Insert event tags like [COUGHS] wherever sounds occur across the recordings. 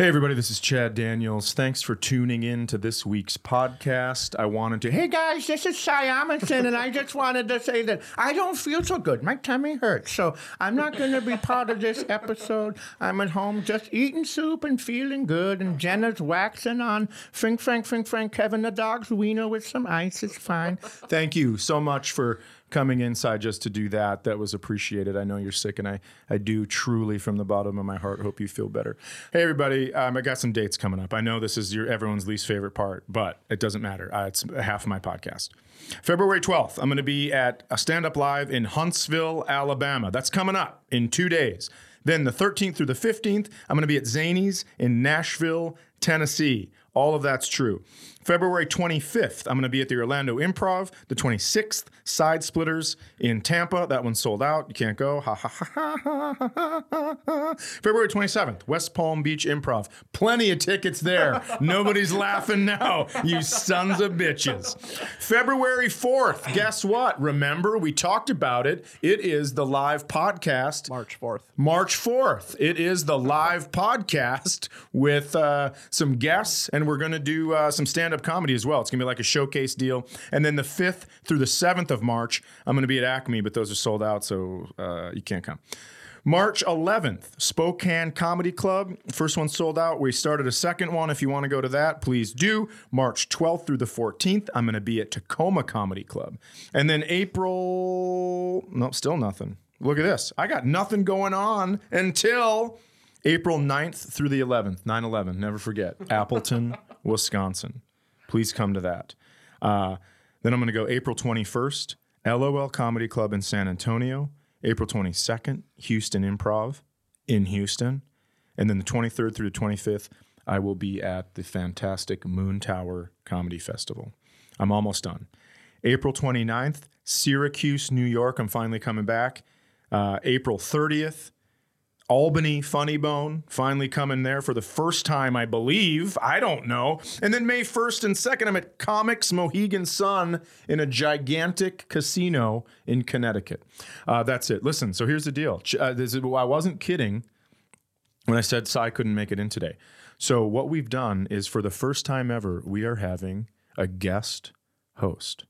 Hey, everybody, this is Chad Daniels. Thanks for tuning in to this week's podcast. I wanted to, hey guys, this is Cy Amundson, and I just wanted to say that I don't feel so good. My tummy hurts, so I'm not going to be part of this episode. I'm at home just eating soup and feeling good, and Jenna's waxing on Frank, Frank, Frank, Frank, Kevin the dog's wiener with some ice. It's fine. Thank you so much for coming inside just to do that. That was appreciated. I know you're sick, and I, I do truly, from the bottom of my heart, hope you feel better. Hey, everybody, um, I got some dates coming up. I know this is your everyone's least favorite part, but it doesn't matter. Uh, it's half of my podcast. February 12th, I'm going to be at a stand up live in Huntsville, Alabama. That's coming up in two days. Then the 13th through the 15th, I'm going to be at Zanies in Nashville, Tennessee. All of that's true. February 25th, I'm going to be at the Orlando Improv. The 26th, Side Splitters in Tampa. That one's sold out. You can't go. Ha ha ha ha ha ha ha. February 27th, West Palm Beach Improv. Plenty of tickets there. [LAUGHS] Nobody's laughing now, you sons of bitches. February 4th, guess what? Remember, we talked about it. It is the live podcast. March 4th. March 4th. It is the live podcast with uh, some guests, and we're going to do uh, some stand up comedy as well. It's going to be like a showcase deal. And then the 5th through the 7th of March, I'm going to be at Acme, but those are sold out, so uh, you can't come. March 11th, Spokane Comedy Club. First one sold out. We started a second one. If you want to go to that, please do. March 12th through the 14th, I'm going to be at Tacoma Comedy Club. And then April, nope, still nothing. Look at this. I got nothing going on until April 9th through the 11th, 9 11. Never forget. Appleton, [LAUGHS] Wisconsin. Please come to that. Uh, then I'm going to go April 21st, LOL Comedy Club in San Antonio. April 22nd, Houston Improv in Houston. And then the 23rd through the 25th, I will be at the fantastic Moon Tower Comedy Festival. I'm almost done. April 29th, Syracuse, New York. I'm finally coming back. Uh, April 30th, Albany Funny Bone, finally coming there for the first time, I believe. I don't know. And then May 1st and 2nd, I'm at Comix Mohegan Sun in a gigantic casino in Connecticut. Uh, that's it. Listen, so here's the deal. Uh, is, I wasn't kidding when I said Cy couldn't make it in today. So what we've done is for the first time ever, we are having a guest host.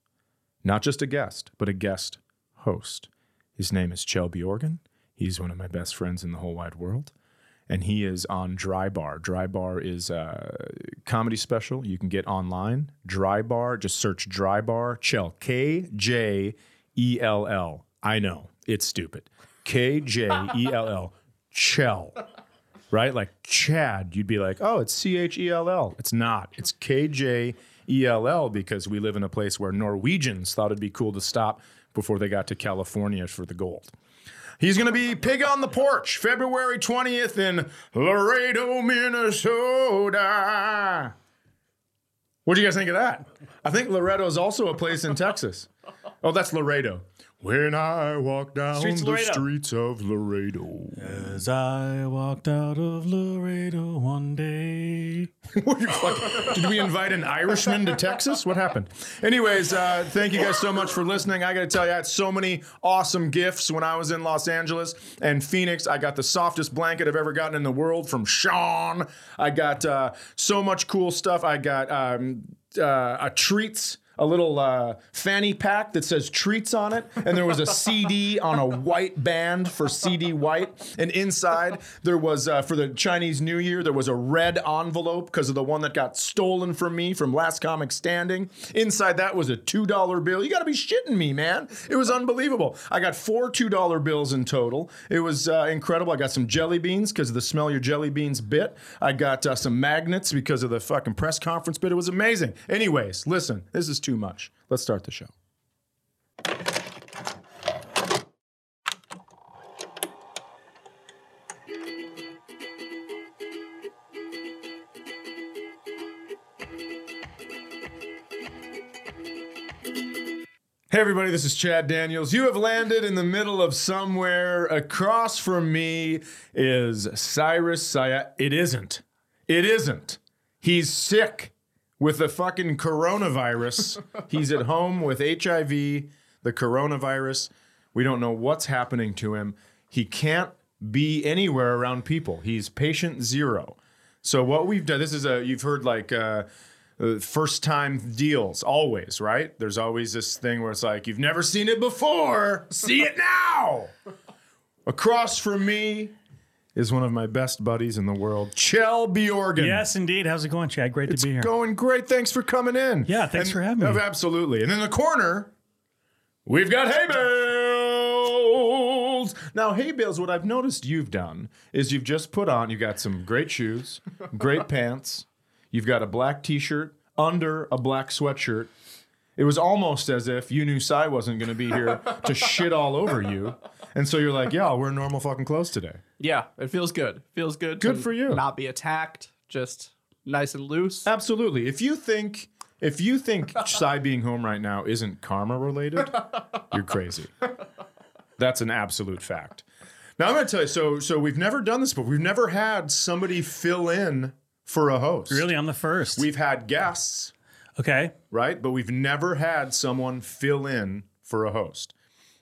Not just a guest, but a guest host. His name is Kjell Bjorgen. He's one of my best friends in the whole wide world. And he is on Dry Bar. Dry Bar is a comedy special you can get online. Dry Bar, just search Dry Bar, Kjell, K J E L L. I know, it's stupid. K J E L L, Kjell right? Like Chad, you'd be like, oh, it's C H E L L. It's not. It's K J E L L because we live in a place where Norwegians thought it'd be cool to stop before they got to California for the gold. He's going to be Pig on the Porch, February 20th in Laredo, Minnesota. What do you guys think of that? I think Laredo is also a place in Texas. Oh, that's Laredo. When I walk down Streets the streets of Laredo. As I walked out of Laredo one day. [LAUGHS] What you fuck- Did we invite an Irishman to Texas? What happened? Anyways, uh, thank you guys so much for listening. I got to tell you, I had so many awesome gifts when I was in Los Angeles and Phoenix. I got the softest blanket I've ever gotten in the world from Sean. I got uh, so much cool stuff. I got um, uh, a treats. A little uh, fanny pack that says treats on it, and there was a CD on a white band for CD white. And inside there was uh, for the Chinese New Year there was a red envelope because of the one that got stolen from me from Last Comic Standing. Inside that was a two dollar bill. You got to be shitting me, man! It was unbelievable. I got four two dollar bills in total. It was uh, incredible. I got some jelly beans because of the smell your jelly beans bit. I got uh, some magnets because of the fucking press conference bit. It was amazing. Anyways, listen, this is too much. Let's start the show. Hey, everybody, this is Chad Daniels. You have landed in the middle of somewhere. Across from me is Cyrus Saya. It isn't. It isn't. He's sick with the fucking coronavirus. He's at home with HIV, the coronavirus. We don't know what's happening to him. He can't be anywhere around people. He's patient zero. So what we've done, this is a you've heard like uh, uh, first time deals always, right? There's always this thing where it's like you've never seen it before, see it now. Across from me is one of my best buddies in the world, Kjell Bjorgen. Yes, indeed. How's it going, Chad? Great to be here. Going great. Thanks for coming in. Yeah, thanks And- for having me. oh, Absolutely. And in the corner, we've got hay bales. Now, hay bales, what I've noticed you've done is you've just put on, you've got some great shoes, great [LAUGHS] pants, you've got a black t shirt under a black sweatshirt. It was almost as if you knew Cy wasn't going to be here to shit all over you. And so you're like, yeah, I'll wear normal fucking clothes today. Yeah, it feels good. Feels good. Good to for you. Not be attacked. Just nice and loose. Absolutely. If you think if you think [LAUGHS] Cy being home right now isn't karma related, you're crazy. That's an absolute fact. Now I'm going to tell you. So so we've never done this before. We've never had somebody fill in for a host. Really, I'm the first. We've had guests, okay. right? But we've never had someone fill in for a host.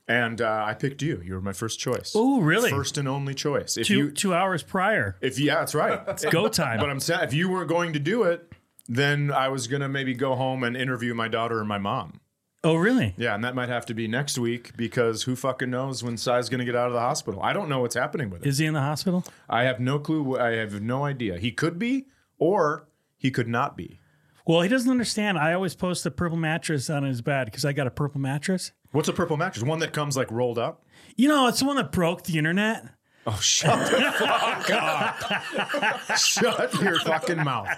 And uh, I picked you. You were my first choice. Oh, really? First and only choice. If two you, two hours prior. if yeah, that's right. [LAUGHS] It's go time. But I'm saying if you weren't going to do it, then I was gonna maybe go home and interview my daughter and my mom. oh, really? Yeah, and that might have to be next week because who fucking knows when Cy's gonna get out of the hospital? I don't know what's happening with it. Is he in the hospital? I have no clue. I have no idea. He could be, or he could not be. Well, he doesn't understand. I always post a purple mattress on his bed because I got a purple mattress. What's a purple mattress? One that comes like rolled up. You know, it's the one that broke the internet. Oh, shut the fuck up! [LAUGHS] shut your fucking mouth.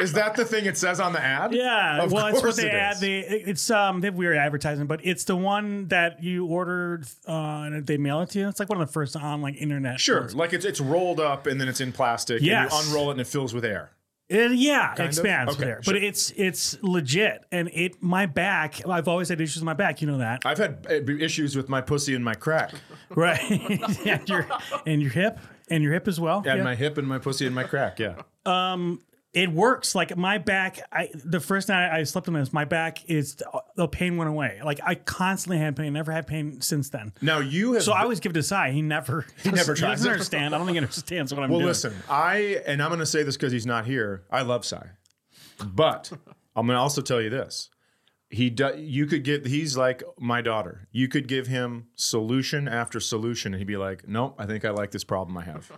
Is that the thing it says on the ad? Yeah, Of well, it's what they it add. They it's um they have weird advertising, but it's the one that you ordered uh, and they mail it to you. It's like one of the first online internet. Sure, ones. like it's it's rolled up and then it's in plastic. Yes. And you unroll it and it fills with air. It, yeah, of? it expands Okay, there, sure. but it's it's legit, and it my back. I've always had issues with my back. You know that, I've had uh, issues with my pussy and my crack, [LAUGHS] right? [LAUGHS] and your and your hip and your hip as well. and Yeah. my hip and my pussy and my crack. Yeah. It works. Like my back, I the first night I slept on this, my back is the pain went away. Like I constantly had pain, never had pain since then. Now you have. So I always give it a sigh. He never, [LAUGHS] he never tries. [LAUGHS] He doesn't understand. I don't think he understands what I'm saying. well, doing. listen. I and I'm going to say this because he's not here. I love Cy, but [LAUGHS] I'm going to also tell you this. He do, You could get. He's like my daughter. You could give him solution after solution, and he'd be like, "Nope, I think I like this problem I have."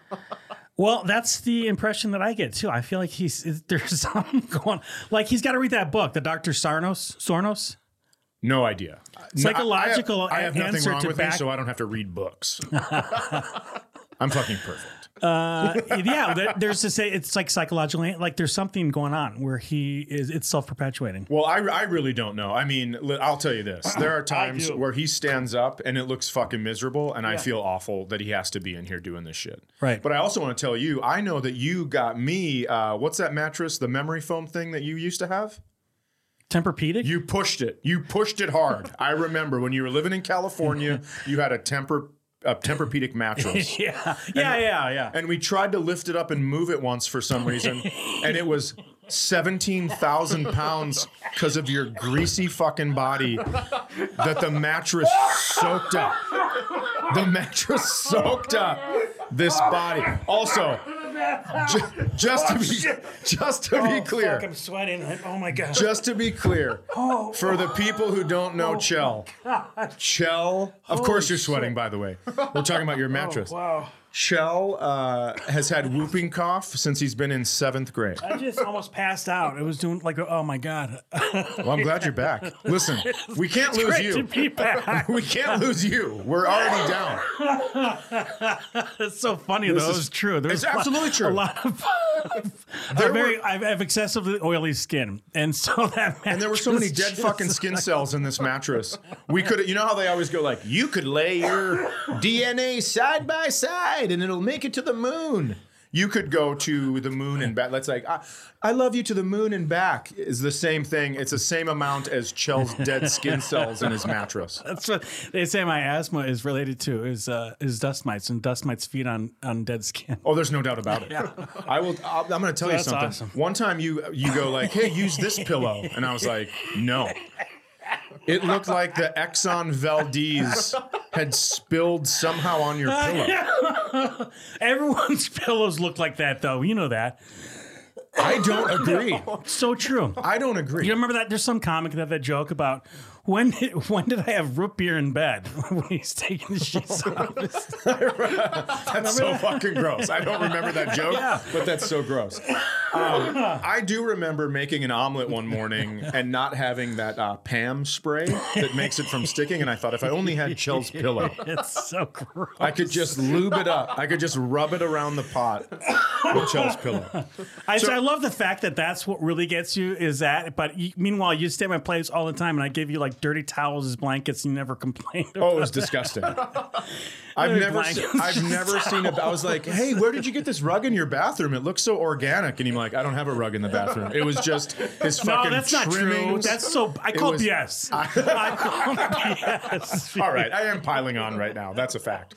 Well, that's the impression that I get too. I feel like he's [LAUGHS] there's something going. Like he's got to read that book, the Doctor Sarnos. Sornos. No idea. Psychological I have, I have nothing answer wrong to with me, so I don't have to read books. [LAUGHS] [LAUGHS] I'm fucking perfect. Yeah, there- there's to say it's like psychologically, Like there's something going on where he is. It's self perpetuating. Well, I, I really don't know. I mean, I'll tell you this. There are [CLEARS THROAT] times where he stands up and it looks fucking miserable, and I feel awful that he has to be in here doing this shit. Right. But I also want to tell you, I know that you got me, uh, what's that mattress, the memory foam thing that you used to have? Tempur-Pedic. You pushed it. You pushed it hard. I remember when you were living in California, [LAUGHS] you had a temper a Tempur-Pedic mattress. [LAUGHS] yeah, yeah, yeah, yeah. and we tried to lift it up and move it once for some reason, [LAUGHS] and it was seventeen thousand pounds because of your greasy fucking body that the mattress soaked up. The mattress soaked up this body. Also, ju- [LAUGHS] oh, just to be just to be clear, Fuck, I'm sweating. Oh my god. just to be clear, [LAUGHS] oh, for the people who don't know oh, Kjell, Kjell, of course you're sweating, by the way. We're talking about your [LAUGHS] oh, mattress. wow. Kjell uh, has had whooping cough since he's been in seventh grade. I just almost passed out. It was doing like, oh my god. Well, I'm glad you're back. Listen, [LAUGHS] we can't lose you. [LAUGHS] We can't lose you. We're already down. [LAUGHS] It's so funny though. is- It's true. There's it's absolutely true. A lot of. There very, were- I have excessively oily skin, and [LAUGHS] so that. And there were so many dead fucking skin cells in this mattress. We could, you know how they always go like, you could lay your DNA side by side and it'll make it to the moon. You could go to the moon and back. That's like, I, I love you to the moon and back is the same thing. It's the same amount as Kjell's dead skin [LAUGHS] cells in his mattress. That's what they say. My asthma is related to is uh, is dust mites, and dust mites feed on on dead skin. Oh, there's no doubt about it. [LAUGHS] I will. I'll, I'm going to tell you That's something. awesome. One time you you go like, "Hey, use this pillow," and I was like, "No." It looked like the Exxon Valdez had spilled somehow on your pillow. [LAUGHS] Everyone's pillows look like that, though. You know that. I don't agree. [LAUGHS] So true. I don't agree. You remember that? There's some comic that had that joke about when did, when did I have root beer in bed [LAUGHS] when he's taking the sheets [LAUGHS] off. That's so fucking gross. I don't remember that [LAUGHS] joke, yeah. but that's so gross. Um, I do remember making an omelet one morning and not having that uh, Pam spray that makes it from sticking. And I thought if I only had Kjell's pillow, It's so gross. I could just lube it up. I could just rub it around the pot with Kjell's pillow. I, so I love the fact that that's what really gets you is that. But you, meanwhile, you stay at my place all the time, and I give you like dirty towels as blankets, and you never complain. Oh, it was disgusting. [LAUGHS] I've never, se- I've never seen it. I was like, "Hey, where did you get this rug in your bathroom? It looks so organic." And he's like, "I don't have a rug in the bathroom. It was just his No, fucking that's not true. trimmings." That's so. I call was- BS. [LAUGHS] I call BS. All right, I am piling on right now. That's a fact.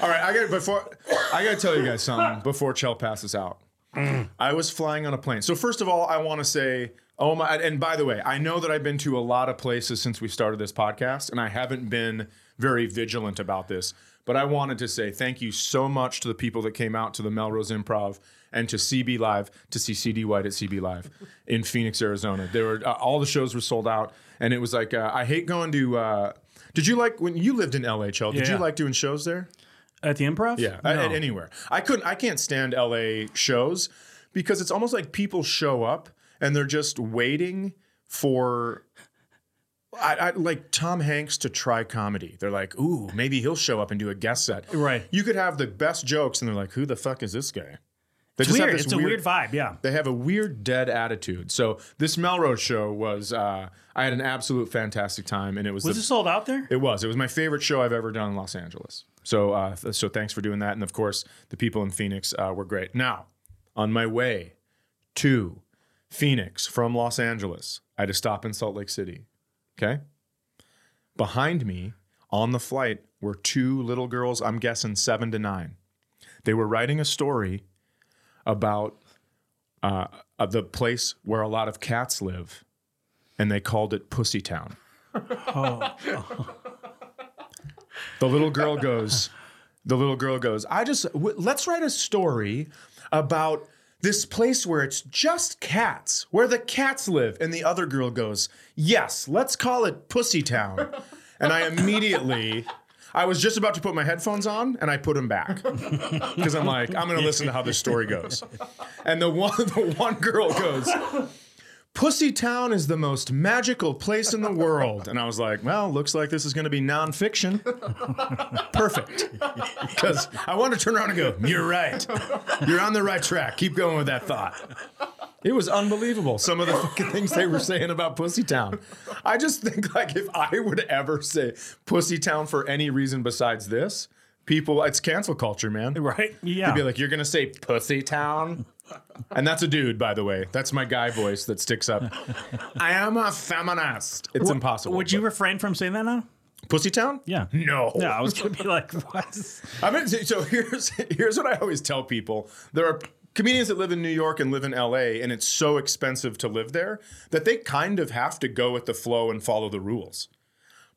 All right, I got before I got to tell you guys something before Kjell passes out. Mm. I was flying on a plane. So first of all, I want to say, oh my! And by the way, I know that I've been to a lot of places since we started this podcast, and I haven't been very vigilant about this. But I wanted to say thank you so much to the people that came out to the Melrose Improv and to CB Live to see CD White at CB Live in [LAUGHS] Phoenix, Arizona. There were uh, all the shows were sold out, and it was like uh, I hate going to. Uh, did you like when you lived in LHL? Did Yeah. you like doing shows there? At the improv? Yeah, No. at, at anywhere. I couldn't. I can't stand LA shows because it's almost like people show up and they're just waiting for. I, I like Tom Hanks to try comedy. They're like, "Ooh, maybe he'll show up and do a guest set." Right. You could have the best jokes, and they're like, "Who the fuck is this guy?" They It's weird. It's a weird vibe. Yeah. they have a weird dead attitude. So this Melrose show was. Uh, I had an absolute fantastic time, and it was, Was the, it sold out there? it was. It was my favorite show I've ever done in Los Angeles. So, uh, th- so thanks for doing that. And of course, the people in Phoenix uh, were great. Now, on my way to Phoenix from Los Angeles, I had to stop in Salt Lake City. Okay. Behind me on the flight were two little girls, I'm guessing seven to nine. They were writing a story about uh, the place where a lot of cats live, and they called it Pussy Town. [LAUGHS] The little girl goes, the little girl goes, I just, w- let's write a story about this place where it's just cats, where the cats live. And the other girl goes, yes, let's call it Pussy Town. And I immediately, I was just about to put my headphones on and I put them back because I'm like, I'm to listen to how this story goes. And the one, [LAUGHS] the one girl goes, Pussy Town is the most magical place in the world. And I was like, well, looks like this is going to be nonfiction. [LAUGHS] Perfect. Because I wanted to turn around and go, you're right. You're on the right track. Keep going with that thought. It was unbelievable. Some of the fucking things they were saying about Pussy Town. I just think like if I would ever say Pussy Town for any reason besides this, people, it's cancel culture, man. Right? Yeah. You'd be like, you're gonna say Pussy Town? And that's a dude, by the way. That's my guy voice that sticks up. [LAUGHS] I am a feminist. It's impossible. Would you but- refrain from saying that now? Pussy Town? Yeah. No. Yeah, I was gonna be like, what? I mean, so here's here's what I always tell people: there are comedians that live in New York and live in LA, and it's so expensive to live there that they kind of have to go with the flow and follow the rules.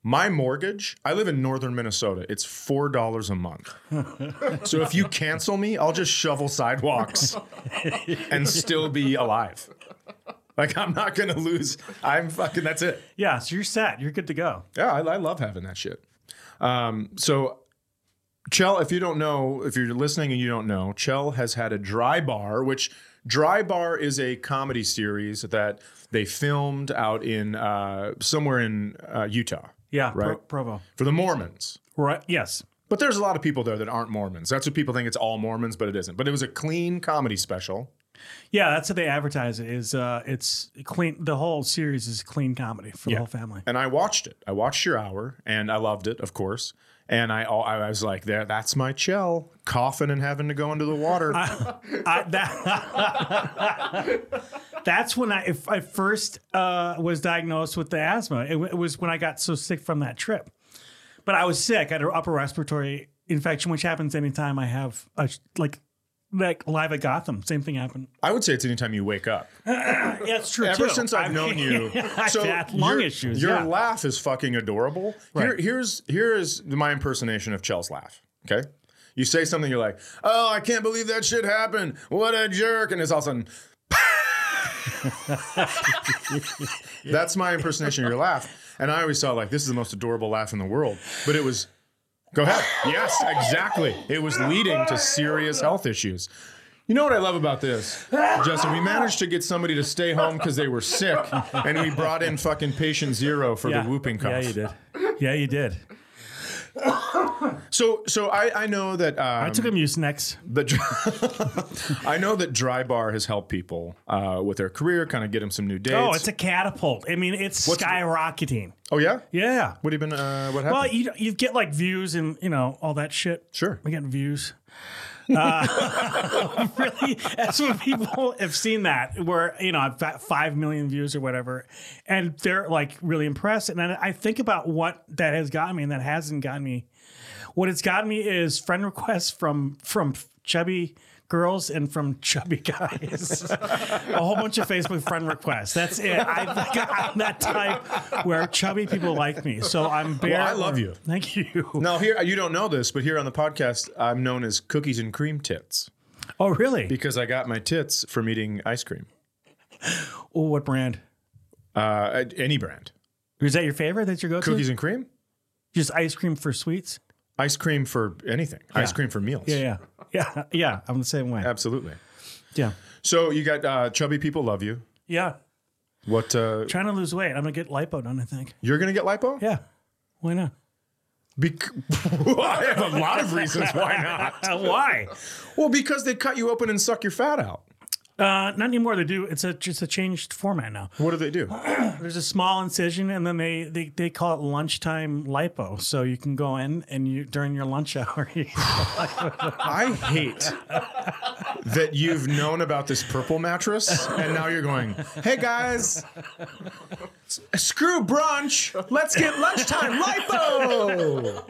My mortgage, I live in northern Minnesota. It's four dollars a month. [LAUGHS] so if you cancel me, I'll just shovel sidewalks and still be alive. Like I'm not gonna lose. I'm fucking. That's it. Yeah, so you're set. You're good to go. Yeah, I, I love having that shit. Um, so, Kjell, if you don't know, if you're listening and you don't know, Kjell has had a dry bar, which Dry Bar is a comedy series that they filmed out in uh, somewhere in uh, Utah Yeah, Pro- Right. Provo. for the Mormons. Right. Yes. But there's a lot of people there that aren't Mormons. That's what people think it's all Mormons, but it isn't. But it was a clean comedy special. Yeah, that's how they advertise it. Is uh, it's clean. The whole series is clean comedy for the whole family. And I watched it. I watched your hour, and I loved it, of course. And I, I was like, "There, that's my Kjell, coughing and having to go into the water." I, that, that's when I, if I first uh, was diagnosed with the asthma. It, it was when I got so sick from that trip. But I was sick. I had an upper respiratory infection, which happens anytime I have a, like like live at Gotham. Same thing happened. I would say it's anytime you wake up. [CLEARS THROAT] Yeah, it's true. Ever too. since I've I known mean, you, [LAUGHS] lung your, issues. Your yeah. laugh is fucking adorable. Here, here's here is my impersonation of Kjell's laugh. Okay, You say something, you're like, "Oh, I can't believe that shit happened. What a jerk!" And it's all of a sudden. [LAUGHS] [LAUGHS] That's my impersonation of your laugh. And I always thought like this is the most adorable laugh in the world. But it was go ahead. Yes, exactly. It was leading to serious health issues. You know what I love about this, Justin? We managed to get somebody to stay home because they were sick, and we brought in fucking patient zero for the whooping cough. Yeah, you did. Yeah, you did. So, so I, I know that um, I took a Mucinex. the dry- [LAUGHS] I know that Dry Bar has helped people uh, with their career, kind of get them some new dates. Oh, it's a catapult. I mean, it's skyrocketing. oh yeah. Yeah. What have you been? Uh, what happened? Well, you you get like views and you know all that shit. Sure. we get views. Uh, [LAUGHS] really, that's what people have seen that where you know I've got five million views or whatever, and they're like really impressed. And I think about what that has gotten me and that hasn't gotten me. What it's gotten me is friend requests from from chubby girls and from chubby guys. [LAUGHS] a whole bunch of Facebook friend requests. That's it. I I'm that type where chubby people like me. So I'm bare. I love you. Thank you. now here you don't know this, but here on the podcast, I'm known as Cookies and Cream Tits Oh, really? because I got my tits from eating ice cream. Oh, what brand? Uh, any brand. Is that your favorite? That's your go-to? Cookies and cream. Just ice cream for sweets? Ice cream for anything. Ice cream for meals. Yeah, yeah, [LAUGHS] yeah, yeah. I'm the same way. Absolutely. Yeah, So you got uh, chubby people love you. yeah. What? Uh, Trying to lose weight. I'm gonna get lipo done. I think. you're gonna get lipo? Yeah. Why not? Bec- [LAUGHS] I have a lot of reasons why not. [LAUGHS] Why? Well, because they cut you open and suck your fat out. Uh, not anymore. They do. It's a just a changed format now. What do they do? [CLEARS THROAT] There's a small incision, and then they they, they call it lunchtime lipo. So you can go in and you during your lunch hour. [LAUGHS] You, I hate that you've known about this purple mattress and now you're going, hey guys, s- screw brunch. Let's get lunchtime lipo.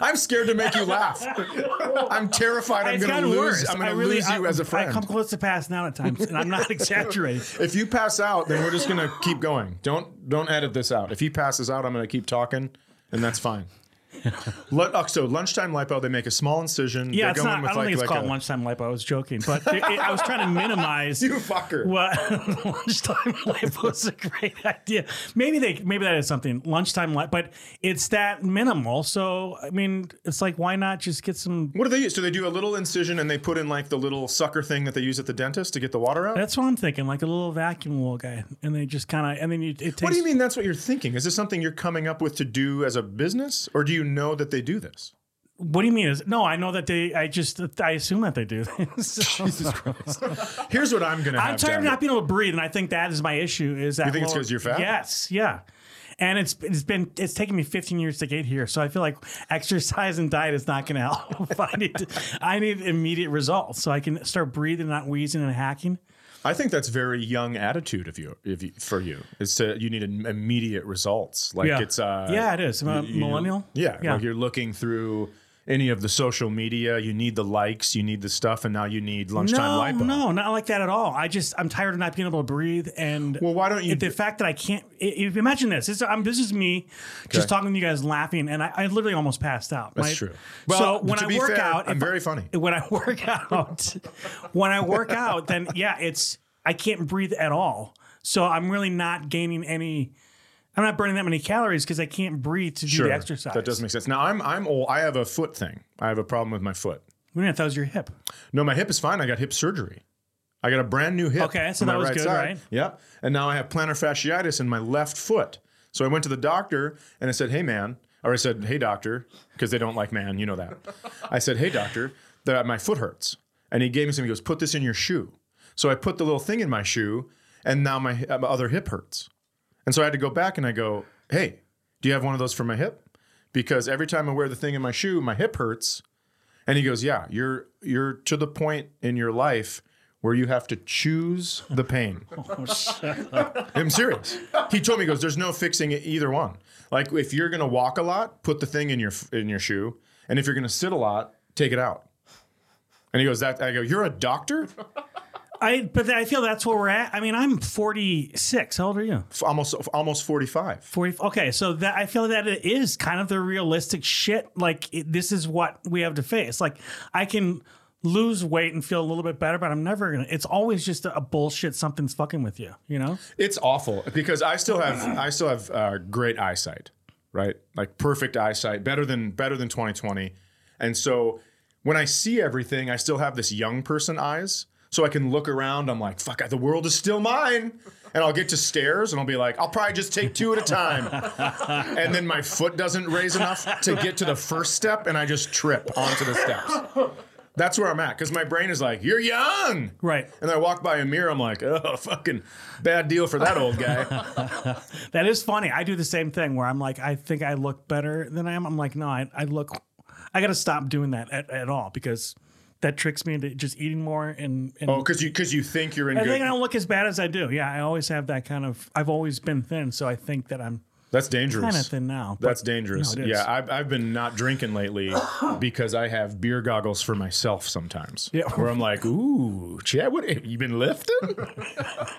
I'm scared to make you laugh. [LAUGHS] I'm terrified I'm going to lose. worse. I'm going to really, lose you I, as a friend. I come close to passing out at times, and I'm not [LAUGHS] exaggerating. if you pass out, then we're just going to keep going. Don't don't edit this out. If he passes out, I'm going to keep talking, and that's fine. [LAUGHS] Uh, so lunchtime lipo, they make a small incision. Yeah, it's going not. with I don't like- think it's like called a- lunchtime lipo. I was joking, but it, it- I was trying to minimize. [LAUGHS] You fucker. [LAUGHS] What lunchtime lipo is a great idea. Maybe they, maybe that is something lunchtime lipo, but it's that minimal. So I mean, it's like why not just get some? What do they use? Do they do a little incision and they put in like the little sucker thing that they use at the dentist to get the water out? That's what I'm thinking, like a little vacuum little guy, and they just kind of, and then you, it takes. what do you mean that's what you're thinking? Is this something you're coming up with to do as a business? Or do you know that they do this? What do you mean? Is no? I know that they. I just. I assume that they do. this. [LAUGHS] Jesus Christ. Here's what I'm going to I'm tired of down not being able to breathe, and I think that is my issue. Is that You think it's lower- 'cause you're fat? Yes, yeah. And it's it's been it's taken me 15 years to get here, so I feel like exercise and diet is not going to help. [LAUGHS] I need I need immediate results so I can start breathing, not wheezing and hacking. I think that's very young attitude of you, if you for you. Is to you need immediate results. Like Yeah. it's uh Yeah, it is. I'm a you- millennial. Yeah, Yeah. like you're looking through any of the social media. You need the likes, you need the stuff, and now you need lunchtime No, lipo. no, not like that at all. I just I'm tired of not being able to breathe, and Well, why don't you? the fact that I can't. If, imagine this. This, um, this is me just talking to you guys, laughing, and I, I literally almost passed out. That's My- true. so Well, when to I work fair, out, I'm very funny. [LAUGHS] when I work out, [LAUGHS] when I work out, then yeah, it's I can't breathe at all. So I'm really not gaining any. I'm not burning that many calories because I can't breathe to do Sure, the exercise. that does make sense. Now I'm I'm old. I have a foot thing. I have a problem with my foot. I mean, that was your hip. No, my hip is fine. I got hip surgery. I got a brand new hip. Okay, so that was good, side. right? Yep. And now I have plantar fasciitis in my left foot. So I went to the doctor and I said, "Hey, man," or I said, "Hey, doctor," because they don't like man. You know that. [LAUGHS] I said, "Hey, doctor, that my foot hurts." And he gave me some. He goes, "Put this in your shoe." So I put the little thing in my shoe, and now my, uh, my other hip hurts. And so I had to go back and I go, "Hey, do you have one of those for my hip?" Because every time I wear the thing in my shoe, my hip hurts. And he goes, "Yeah, you're you're to the point in your life where you have to choose the pain." [LAUGHS] Oh, I'm serious. He told me, he "Goes, there's no fixing it either one. Like if you're gonna walk a lot, put the thing in your in your shoe, and if you're gonna sit a lot, take it out." And he goes, "That." I go, "You're a doctor." I but I feel that's where we're at. I mean, I'm 46. How old are you? Almost almost 45. 40. Okay, so that I feel that it is kind of the realistic shit. Like it, this is what we have to face. Like I can lose weight and feel a little bit better, but I'm never gonna. It's always just a, a bullshit. Something's fucking with you. You know. It's awful because I still have [CLEARS THROAT] I still have uh, great eyesight, right? Like perfect eyesight, better than better than 2020. And so when I see everything, I still have this young person eyes. So I can look around. I'm like, fuck, the world is still mine. And I'll get to stairs and I'll be like, I'll probably just take two at a time. [LAUGHS] and then my foot doesn't raise enough to get to the first step, and I just trip onto the steps. That's where I'm at because my brain is like, you're young. Right. And I walk by a mirror, I'm like, oh, fucking bad deal for that old guy. [LAUGHS] That is funny. I do the same thing where I'm like, I think I look better than I am. I'm like, no, I, I look. I got to stop doing that at, at all because that tricks me into just eating more and. and oh, because you because you think you're in I good. think I don't look as bad as I do. Yeah, I always have that kind of. I've always been thin, so I think that I'm That's dangerous. kind of thin now. That's dangerous. No, yeah, I've, I've been not drinking lately [COUGHS] because I have beer goggles for myself sometimes. Yeah. Where I'm like, ooh, Chad, what have you been lifting? [LAUGHS]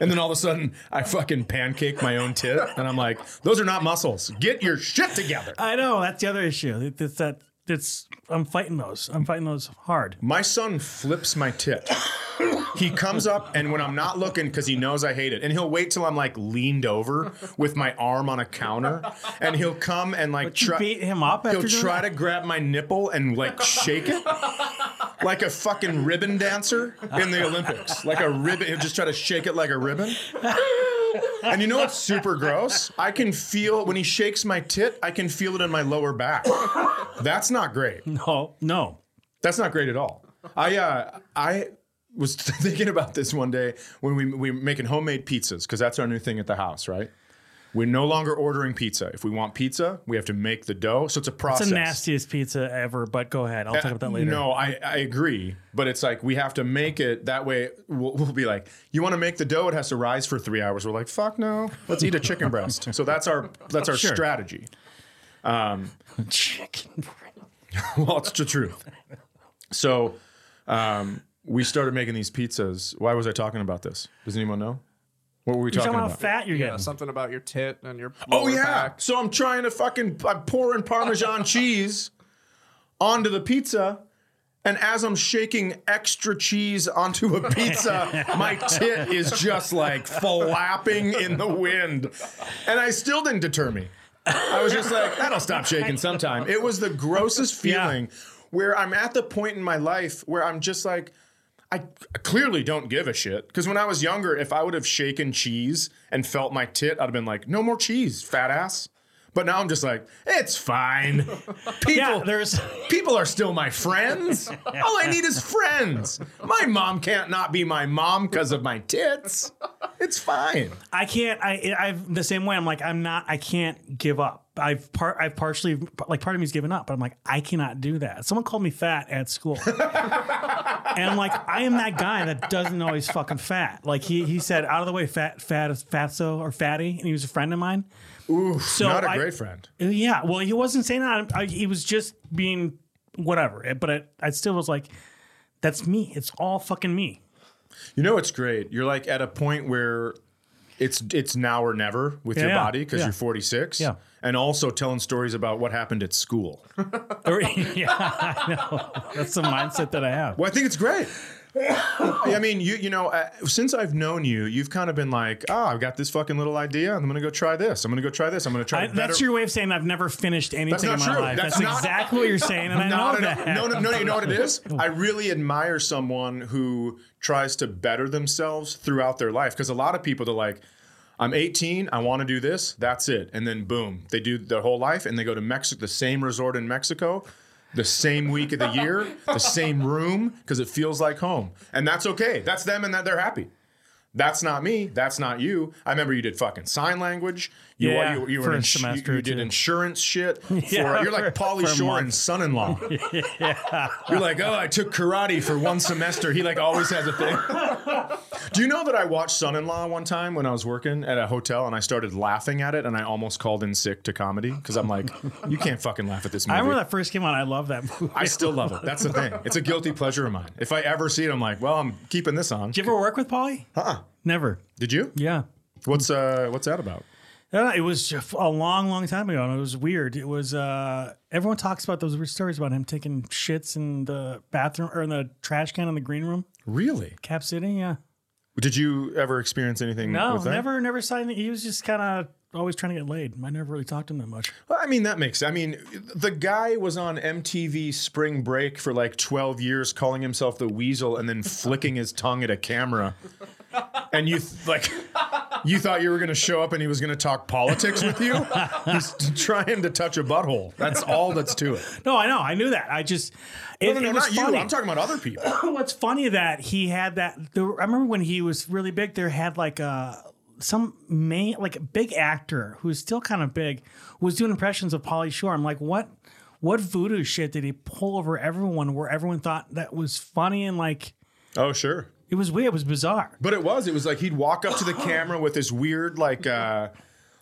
and then all of a sudden, I fucking pancake my own tit, and I'm like, those are not muscles. Get your shit together. I know that's the other issue. It's that. It's I'm fighting those. I'm fighting those hard. My son flips my tit. He comes up, and when I'm not looking, because he knows I hate it, and he'll wait till I'm like leaned over with my arm on a counter, and he'll come and like You try. beat him up He'll try that? to grab my nipple and like shake it like a fucking ribbon dancer in the Olympics. Like a ribbon. He'll just try to shake it like a ribbon. And you know what's super gross? I can feel when he shakes my tit, I can feel it in my lower back. That's not great. No, no. That's not great at all. I uh, I was [LAUGHS] thinking about this one day when we we were making homemade pizzas because that's our new thing at the house, right? We're no longer ordering pizza. If we want pizza, we have to make the dough. So it's a process. It's the nastiest pizza ever. But go ahead. I'll talk about that later. No, I, I agree, but it's like we have to make it that way. We'll, we'll be like, you want to make the dough? It has to rise for three hours. We're like, fuck no. Let's eat a chicken breast. So that's our that's our Sure. strategy. [LAUGHS] Chicken. breast. well, it's the truth. So um, we started making these pizzas. Why was I talking about this? Does anyone know? What were we You're talking talking about? about fat you're Yeah, getting. something about your tit and your Oh lower yeah. back. So I'm trying to fucking I'm pouring Parmesan [LAUGHS] cheese onto the pizza. And as I'm shaking extra cheese onto a pizza, [LAUGHS] my tit is just like flapping in the wind. And I still didn't deter me. I was just like, that'll stop shaking sometime. It was the grossest [LAUGHS] feeling where I'm at the point in my life where I'm just like, I clearly don't give a shit. Because when I was younger, if I would have shaken cheese and felt my tit, I'd have been like, no more cheese, fat ass. But now I'm just like, it's fine. [LAUGHS] People, Yeah, there's. [LAUGHS] people are still my friends. All I need is friends. My mom can't not be my mom because of my tits. It's fine. I can't. I. I've the same way. I'm like. I'm not. I can't give up. I've part. I've partially like part of me's given up, but I'm like. I cannot do that. Someone called me fat at school, [LAUGHS] and I'm like. I am that guy that doesn't know he's fucking fat. Like he he said, out of the way, fat, fat, fatso or fatty, and he was a friend of mine. Ooh, So not a I- great friend. Yeah. Well, he wasn't saying that. I, he was just being whatever. But I, I still was like, that's me. It's all fucking me. You know it's great. You're like at a point where it's it's now or never with your Yeah, body because yeah. you're 46. Yeah. And also telling stories about what happened at school. [LAUGHS] [LAUGHS] Yeah, I know. That's the mindset that I have. Well, I think it's great. [COUGHS] I mean, you you know, uh, since I've known you, you've kind of been like, oh, I've got this fucking little idea. I'm gonna go try this. I'm gonna go try this. I'm gonna try. I, better. that's your way of saying I've never finished anything not in my true. life. That's That's, not- exactly what you're saying, and I know that. No, no, no, you know what it is? [LAUGHS] I really admire someone who tries to better themselves throughout their life. Because a lot of people, they're like, I'm 18, I want to do this, that's it. And then boom, they do their whole life and they go to Mexico, the same resort in Mexico, the same week of the year, [LAUGHS] the same room, because it feels like home. And that's okay. That's them and that they're happy. That's not me. That's not you. I remember you did fucking sign language. You, Yeah, you, you for were you- semester you, or did insurance shit. [LAUGHS] For, Yeah, you're like Pauly Shore and son-in-law. [LAUGHS] yeah. You're like, oh, I took karate for one semester. He like always has a thing. [LAUGHS] Do you know that I watched Son-in-Law one time when I was working at a hotel and I started laughing at it and I almost called in sick to comedy because I'm like, you can't fucking laugh at this movie. I remember that first came out. I love that movie. I still love it. That's the thing. It's a guilty pleasure of mine. If I ever see it, I'm like, well, I'm keeping this on. Did you ever work with Pauly? Uh-uh. Never. Did you? Yeah. What's uh what's that about? Uh, it was just a long, long time ago, and it was weird. It was uh, everyone talks about those weird stories about him taking shits in the bathroom or in the trash can in the green room, Really? Cap City. Yeah, Did you ever experience anything no, with that? never, never saw anything. He was just kind of always trying to get laid. I never really talked to him that much. Well, I mean, that makes. I mean, the guy was on MTV Spring Break for like 12 years, calling himself the Weasel, and then flicking his tongue at a camera. And you th- like, you thought you were going to show up and he was going to talk politics with you. He's trying to touch a butthole. That's all that's to it. No, I know, I knew that. I just it, No, no, it was not you. I'm talking about other people. [CLEARS THROAT] What's funny that he had that. There, I remember when he was really big. There had like a some main like big actor who's still kind of big was doing impressions of Pauly Shore. I'm like, what? What voodoo shit did he pull over everyone? Where everyone thought that was funny and like Oh, sure. it was weird. It was bizarre. But it was. It was like he'd walk up to the camera with this weird, like, uh,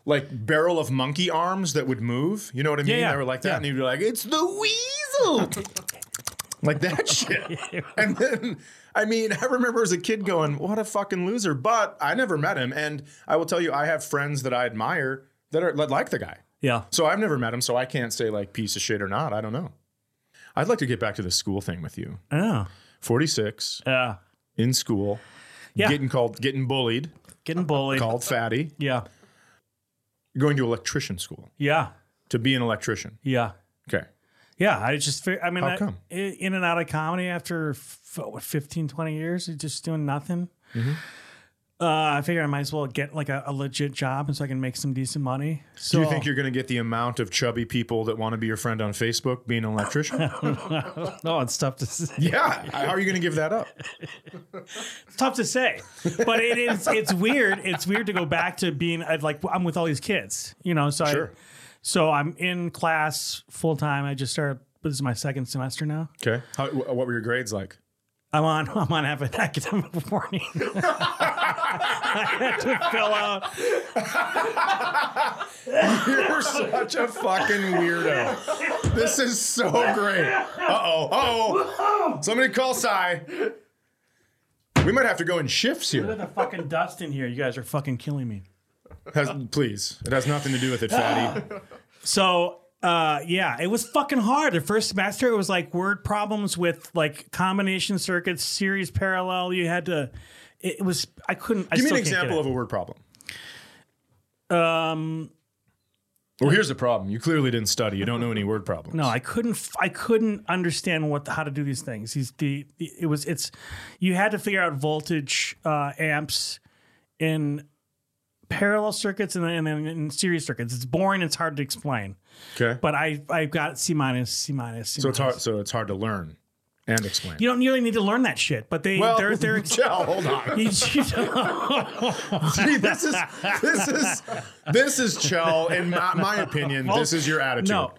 like barrel of monkey arms that would move. You know what I mean? yeah. They were like that, Yeah. and he'd be like, "It's the weasel," [LAUGHS] like that [LAUGHS] shit. And then, I mean, I remember as a kid going, "What a fucking loser!" But I never met him, and I will tell you, I have friends that I admire that are that like the guy. Yeah. So I've never met him, so I can't say like piece of shit or not. I don't know. I'd like to get back to the school thing with you. Oh. Forty six Yeah. in school, Yeah. getting called, getting bullied, Getting bullied. called fatty. Yeah. going to electrician school Yeah. to be an electrician. Yeah. Okay. Yeah, I just, fi- I mean, How I- come? i- in and out of comedy after f- what, 15, 20 years, of just doing nothing. Mm-hmm. Uh, I figure I might as well get like a, a legit job so I can make some decent money. So Do you think you're going to get the amount of chubby people that want to be your friend on Facebook being an electrician? [LAUGHS] No, [LAUGHS] it's tough to say. [LAUGHS] yeah. How are you going to give that up? It's tough to say, but it is. It's weird. It's weird to go back to being uh, like I'm with all these kids, you know. So Sure. I, so I'm in class full time. I just started. This is my second semester now. Okay. How, what were your grades like? I'm on. [LAUGHS] I'm on an academic warning. [LAUGHS] I had to fill out. [LAUGHS] You're such a fucking weirdo. This is so great. Uh oh. Uh oh. Somebody call Cy. We might have to go in shifts here. Look at the fucking dust in here. You guys are fucking killing me. Has, please. It has nothing to do with it, fatty. [LAUGHS] So uh, yeah, it was fucking hard. The first semester, it was like word problems with like combination circuits, series parallel. You had to. It was. I couldn't. I Give me still an example of a word problem. Um, Well, here's the problem. You clearly didn't study. You don't know any word problems. no, I couldn't. I couldn't understand what how to do these things. These the, the it was it's you had to figure out voltage uh, amps in parallel circuits and then, and then in series circuits. It's boring. It's hard to explain. Okay. But I I got C minus C minus. C So it's hard. So it's hard to learn and explain. You don't really need to learn that shit. But they well, they're they're. [LAUGHS] Joe, hold on. [LAUGHS] you- you [LAUGHS] See, this is this is this is Kjell. In my, my opinion, this is your attitude. no,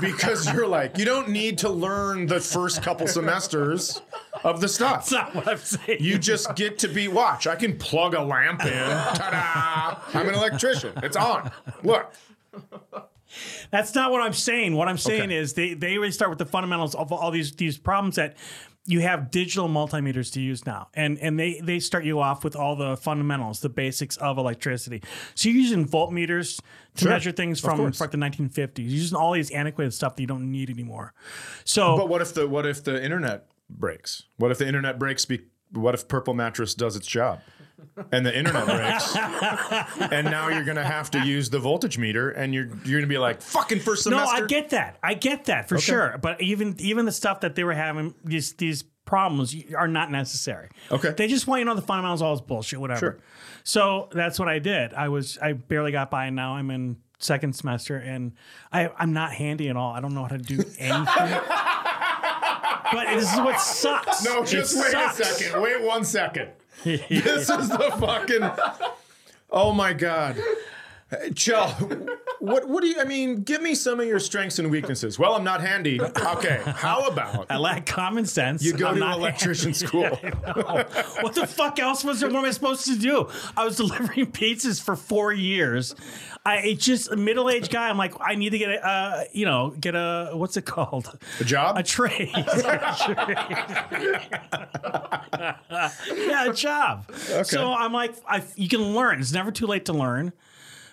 because you're like you don't need to learn the first couple semesters of the stuff. that's not what I'm saying. You just get to be watch. I can plug a lamp in. Ta-da! I'm an electrician. It's on. Look. That's not what I'm saying. What I'm saying Okay. is they they really start with the fundamentals of all these these problems that you have digital multimeters to use now, and and they they start you off with all the fundamentals, the basics of electricity. So you're using voltmeters to Sure. measure things from like the 1950s. You're using all these antiquated stuff that you don't need anymore. So But what if the what if the internet breaks? What if the internet breaks? Be, what if Purple Mattress does its job? And the internet breaks, and now you're gonna have to use the voltage meter, and you're you're gonna be like fucking first semester. no. I get that. I get that for sure. But even even the stuff that they were having these these problems are not necessary. Okay. They just want you to know the fundamentals, all this bullshit, whatever. Sure. So that's what I did. I was I barely got by, and now I'm in second semester, and I I'm not handy at all. I don't know how to do anything. [LAUGHS] but this is what sucks. No, It just wait sucks. a second. Wait one second. This is the fucking. Oh my god. Kjell, what what do you? I mean, give me some of your strengths and weaknesses. Well, I'm not handy. Okay, how about I lack common sense. you go I'm to electrician [LAUGHS] school? what the fuck else was there? What am I supposed to do? I was [LAUGHS] delivering pizzas for four years. I it's just a middle aged guy. I'm like, I need to get a, uh, you know, get a what's it called? A job? A trade. [LAUGHS] yeah, a job. Okay. So I'm like, I, you can learn. It's never too late to learn.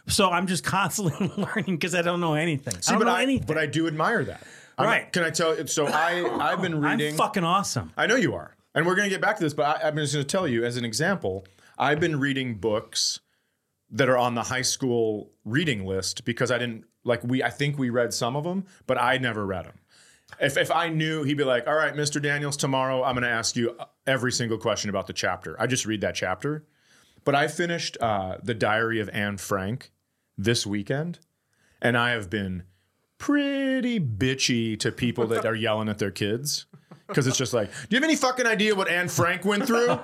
So I'm just [LAUGHS] constantly learning because I don't know anything. I don't but know I, anything. but I do admire that. I'm- Right. Can I tell you? So I I've been I'm reading. fucking awesome. I know you are, and we're going to get back to this. But I, I'm just going to tell you as an example. I've been reading books that are on the high school reading list because I didn't like we. I think we read some of them, but I never read them. If, if I knew, he'd be like, "All right, Mr. Daniels, tomorrow I'm going to ask you every single question about the chapter." I just read that chapter. But I finished uh, the Diary of Anne Frank this weekend, and I have been pretty bitchy to people that are yelling at their kids because it's just like, do you have any fucking idea what Anne Frank went through?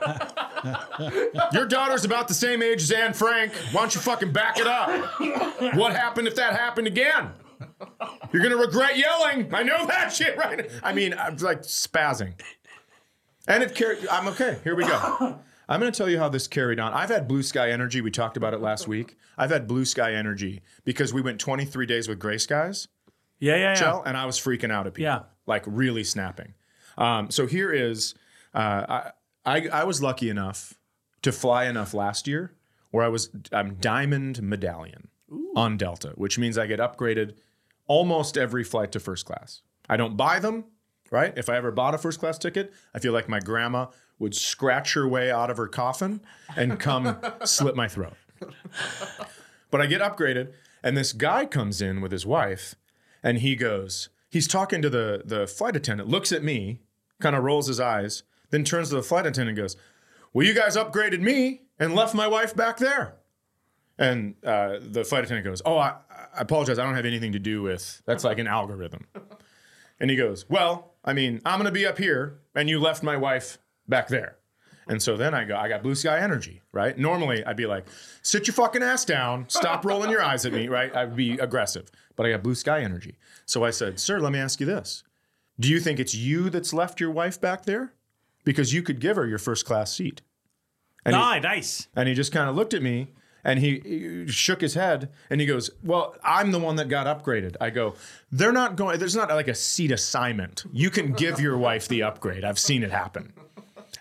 Your daughter's about the same age as Anne Frank. Why don't you fucking back it up? What happened if that happened again? You're gonna regret yelling. I know that shit, right? I mean, I'm like spazzing. And it carried. I'm okay. Here we go. I'm going to tell you how this carried on. I've had blue sky energy. We talked about it last [LAUGHS] week. I've had blue sky energy because we went 23 days with gray skies, Yeah, yeah, yeah. Kjell, and I was freaking out at people. Yeah. Like really snapping. Um, so here is uh, I, I I was lucky enough to fly enough last year where I was I'm diamond medallion on Delta, which means I get upgraded almost every flight to first class. I don't buy them, right? If I ever bought a first class ticket, I feel like my grandma would scratch her way out of her coffin and come [LAUGHS] slit my throat. But I get upgraded, and this guy comes in with his wife, and he goes, he's talking to the, the flight attendant, looks at me, kind of rolls his eyes, then turns to the flight attendant and goes, Well, you guys upgraded me and left my wife back there. And uh, the flight attendant goes, Oh, I, I apologize. I don't have anything to do with that's like an algorithm. And he goes, Well, I mean, I'm going to be up here, and you left my wife back there. And so then I go, I got blue sky energy, right? Normally I'd be like, sit your fucking ass down, stop rolling your eyes at me, right? I'd be aggressive, but I got blue sky energy. So I said, Sir, let me ask you this. Do you think it's you that's left your wife back there? Because you could give her your first class seat. And he- Ah, nice. and he just kind of looked at me and he, he shook his head and he goes, Well, I'm the one that got upgraded. I go, They're not going, there's not like a seat assignment. You can give your wife the upgrade. I've seen it happen.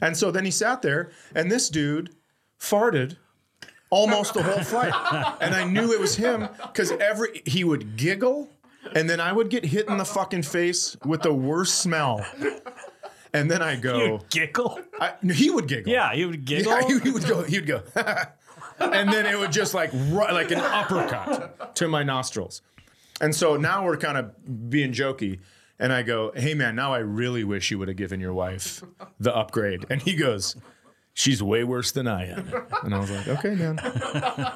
And so then he sat there and this dude farted almost the whole flight. And I knew it was him because every, he would giggle and then I would get hit in the fucking face with the worst smell. And then I go, You giggle. I, he would giggle. Yeah, you would giggle. Yeah, he, [LAUGHS] he would go. He would go, and then it would just like ru- like an uppercut to my nostrils. And so now we're kind of being jokey, and I go, "Hey man, now I really wish you would have given your wife the upgrade." And he goes, "She's way worse than I am." And I was like, "Okay, man,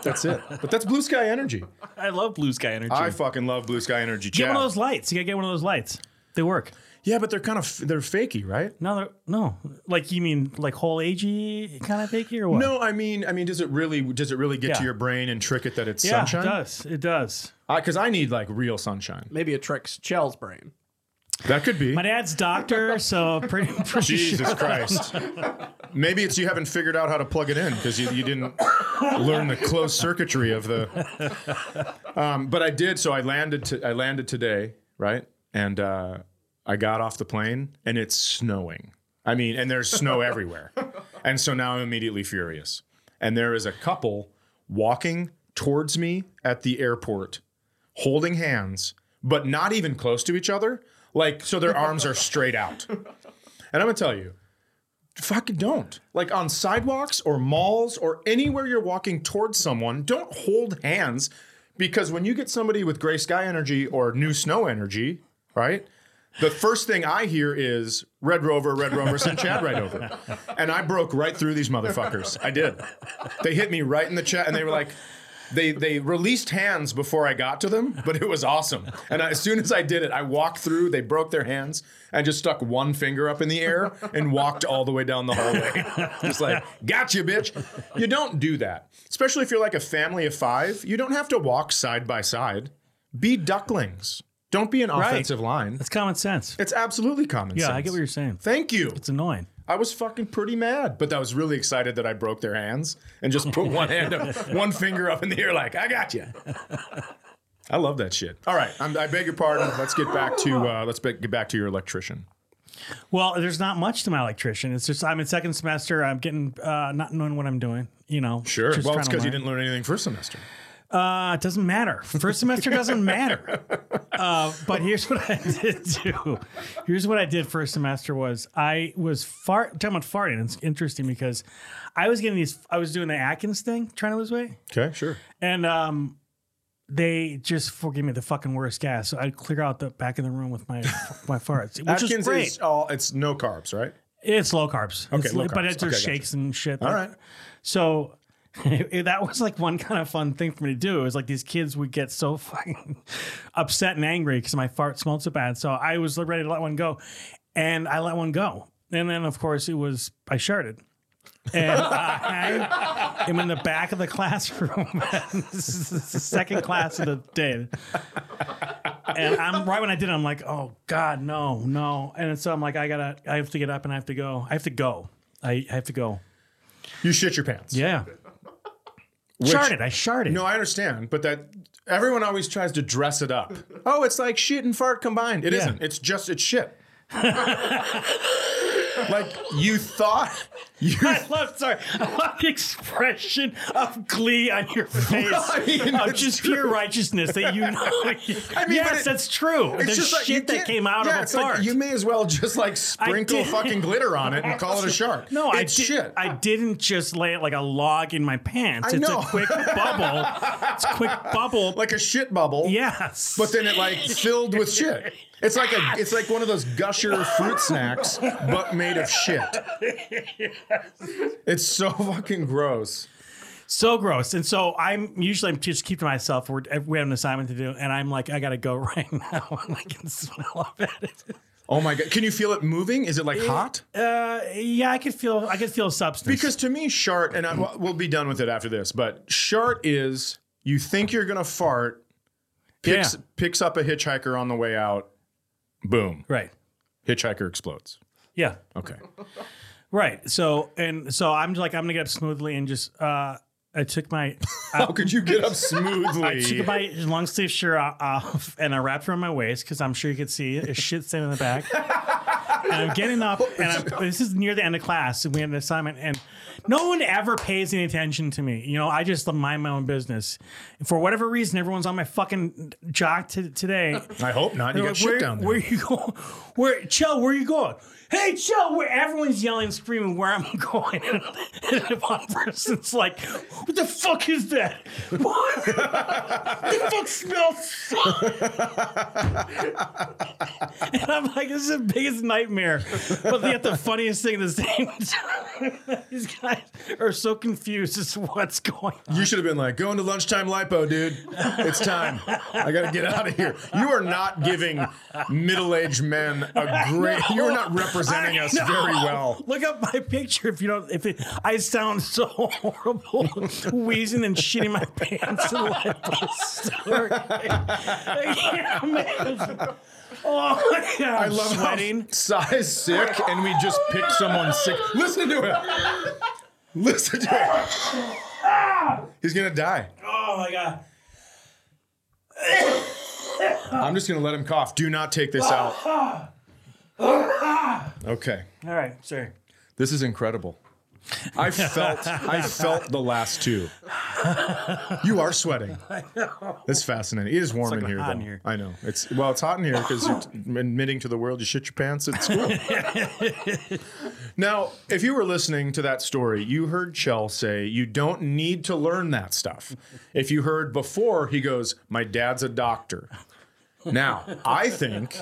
that's it." But that's blue sky energy. I love blue sky energy. I fucking love blue sky energy. get one of those lights. You gotta get one of those lights. They work. Yeah, but they're kind of they're fakey, right? No, they're, no. Like you mean like whole agey kind of fakey or what? No, I mean, I mean, does it really does it really get to your brain and trick it that it's Yeah, sunshine? it does. It does. Because I need like real sunshine. Maybe it tricks Kjell's brain. That could be. My dad's doctor, so pretty pretty Jesus sure. Christ. Maybe it's you haven't figured out how to plug it in because you, you didn't learn the closed circuitry of the. Um, but I did. So I landed. To, I landed today, right? And uh, I got off the plane, and it's snowing. I mean, and there's snow everywhere. And so now I'm immediately furious. And there is a couple walking towards me at the airport, holding hands, but not even close to each other. Like, so their arms are straight out. And I'm gonna tell you, fucking don't. Like on sidewalks or malls or anywhere you're walking towards someone, don't hold hands because when you get somebody with gray sky energy or new snow energy, right? The first thing I hear is Red Rover, Red Rover, send Chad right over. And I broke right through these motherfuckers. I did. They hit me right in the chat and they were like, they they released hands before I got to them, but it was awesome. And I, as soon as I did it, I walked through. They broke their hands. I just stuck one finger up in the air and walked all the way down the hallway. [LAUGHS] just like, gotcha, bitch. You don't do that, especially if you're like a family of five. You don't have to walk side by side. Be ducklings. Don't be an offensive line. That's common sense. It's absolutely common Yeah, sense. I get what you're saying. Thank you. It's annoying. I was fucking pretty mad, but I was really excited that I broke their hands and just put one hand, up, [LAUGHS] one finger up in the air, like I got you. I love that shit. All right, I'm, I beg your pardon. Let's get back to uh, let's be- get back to your electrician. Well, there's not much to my electrician. It's just I'm in second semester. I'm getting uh, not knowing what I'm doing. You know, Sure. well, it's because you didn't learn anything first semester. Uh, it doesn't matter. First semester doesn't matter. [LAUGHS] Uh, but here's what I did do. Here's what I did first semester was I was fart talking about farting. It's interesting because I was getting these. I was doing the Atkins thing, trying to lose weight, Okay, sure. and um, they just forgive me the fucking worst gas. So I'd clear out the back of the room with my [LAUGHS] my farts, which Atkins is great. is all it's no carbs, right? It's low carbs. Okay, It's low li- but carbs. it's just Okay, gotcha. shakes and shit. All right. So [LAUGHS] that was like one kind of fun thing for me to do. It was like these kids would get so [LAUGHS] fucking upset and angry because my fart smelled so bad. So I was ready to let one go, and I let one go. And then of course it was I sharted. And [LAUGHS] I am in the back of the classroom. this is the second class of the day. And I'm right when I did it, I'm like, oh God, no, no. And so I'm like, I gotta, I have to get up and I have to go. I have to go. I, I have to go. You shit your pants. Yeah. Which- Sharted. I sharted. No, I understand, but that everyone always tries to dress it up. Oh, it's like shit and fart combined. It Yeah. not It's just it's shit. [LAUGHS] like you thought you [LAUGHS] I love, sorry, I love the expression of glee on your [LAUGHS] face. I mean, of just true. pure righteousness that you know. [LAUGHS] I mean, yes, it- that's true. It's There's just like shit that came out yeah, of a fart. Like you may as well just like sprinkle fucking glitter on it and call it a shark. no, it's I did, shit. I didn't just lay it like a log in my pants. I it's know. a quick bubble. It's a quick bubble. like a shit bubble. yes. But then it like filled with shit. It's like a it's like one of those gusher fruit snacks, but made of shit. It's so fucking gross. So gross. And so I'm usually I'm just keep to myself. We're, we have an assignment to do, and I'm like, I gotta go [LAUGHS] right now. [LAUGHS] and I can smell of it. Oh my god! Can you feel it moving? Is it like hot? Uh, yeah, I could feel I could feel substance. Because to me, shart, and I, well, we'll be done with it after this, but shart is you think you're gonna fart, picks Yeah. picks up a hitchhiker on the way out, boom, right. hitchhiker explodes. Yeah. Okay. Right. So and so I'm just like I'm gonna get up smoothly and just uh I took my [LAUGHS] How could you get up smoothly? [LAUGHS] I took my long sleeve shirt off and I wrapped around my waist because I'm sure you could see a shit stain in the back. [LAUGHS] and I'm getting up, and I'm, this is near the end of class, and we had an assignment, and no one ever pays any attention to me. You know, I just mind my own business. And for whatever reason, everyone's on my fucking jock t- today. I hope not. You got like, shit where, down there. Where you going? [LAUGHS] Where, Kjell, where you going? Hey, Kjell, where everyone's yelling and screaming where I'm [LAUGHS] going. And one person's like, what the fuck is that? What [LAUGHS] the fuck smells? and I'm like, this is the biggest nightmare. But yet the funniest thing at the same time, [LAUGHS] these guys are so confused as to what's going on. You should have been like, going to lunchtime lipo, dude. It's time. I got to get out of here. You are not giving middle aged men a great, you are not representing I us know. very well. Look up my picture if you don't. If it, I sound so horrible, wheezing and shitting my pants in the life [LAUGHS] yeah, man. Oh my god! I love sweating. how size sick and we just pick someone sick. Listen to it. Listen to it. He's going to die. Oh my god! I'm just going to let him cough. Do not take this out. [LAUGHS] Okay. All right, sorry. This is incredible. I felt I felt the last two. You are sweating. [LAUGHS] It's fascinating. It is warm like in here, hot in here. I know. It's well, it's hot in here because you're [LAUGHS] t- admitting to the world you shit your pants at school. now, if you were listening to that story, you heard Kjell say you don't need to learn that stuff. If you heard before, he goes, "My dad's a doctor." Now, I think,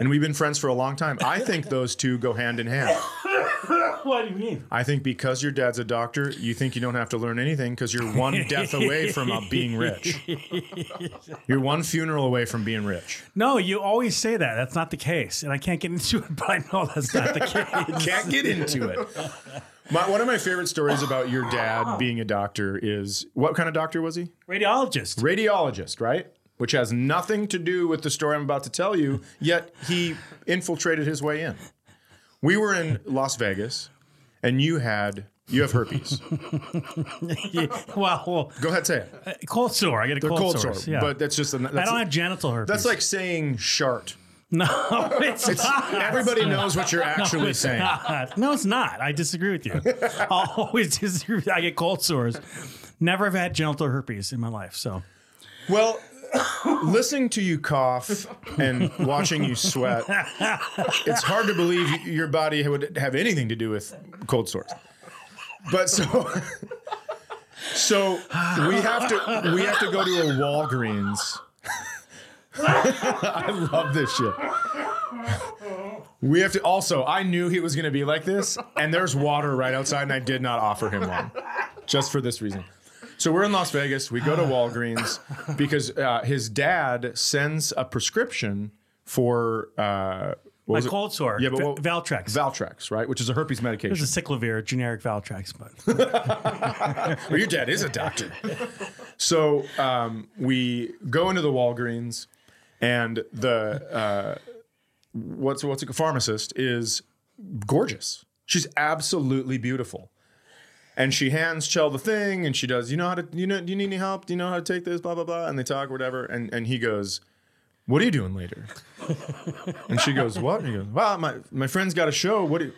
and we've been friends for a long time, I think those two go hand in hand. [LAUGHS] what do you mean? I think because your dad's a doctor, you think you don't have to learn anything because you're one [LAUGHS] death away from uh, being rich. [LAUGHS] You're one funeral away from being rich. No, you always say that. That's not the case, and I can't get into it. [LAUGHS] But I know that's not the case. Can't get into it. My, one of my favorite stories about your dad being a doctor is what kind of doctor was he? Radiologist. Radiologist, right? Which has nothing to do with the story I'm about to tell you, yet he infiltrated his way in. We were in Las Vegas, and you had you have herpes. [LAUGHS] [LAUGHS] well, well, Go ahead, say it. Uh, cold sore. I get a cold, cold sore. sore, Yeah. but that's just a, that's, I don't have genital herpes. that's like saying shart. no, [LAUGHS] it's, not. Everybody knows what you're actually it's saying. not. No, it's not. I disagree with you. I'll always disagree. I get cold sores. Never have had genital herpes in my life. So Well, listening to you cough and watching you sweat, it's hard to believe your body would have anything to do with cold sores. But so, so we have to we have to go to a Walgreens. [LAUGHS] I love this shit. We have to also. I knew he was going to be like this, and there's water right outside, and I did not offer him one, just for this reason. So we're in Las Vegas. We go to Walgreens because uh, his dad sends a prescription for uh, what my was it? cold sore. Yeah, but what- Valtrex. Valtrex, right? Which is a herpes medication. This acyclovir, generic Valtrex, but [LAUGHS] [LAUGHS] well, your dad is a doctor. so um, we go into the Walgreens, and the uh, what's what's a pharmacist is gorgeous. She's absolutely beautiful. And she hands Kjell the thing, and she does. You know how to? You know? Do you need any help? Do you know how to take this? Blah blah blah. And they talk, whatever. And and he goes, "What are you doing later?" [LAUGHS] and she goes, "What?" And he goes, "Well, my my friend's got a show. What do you,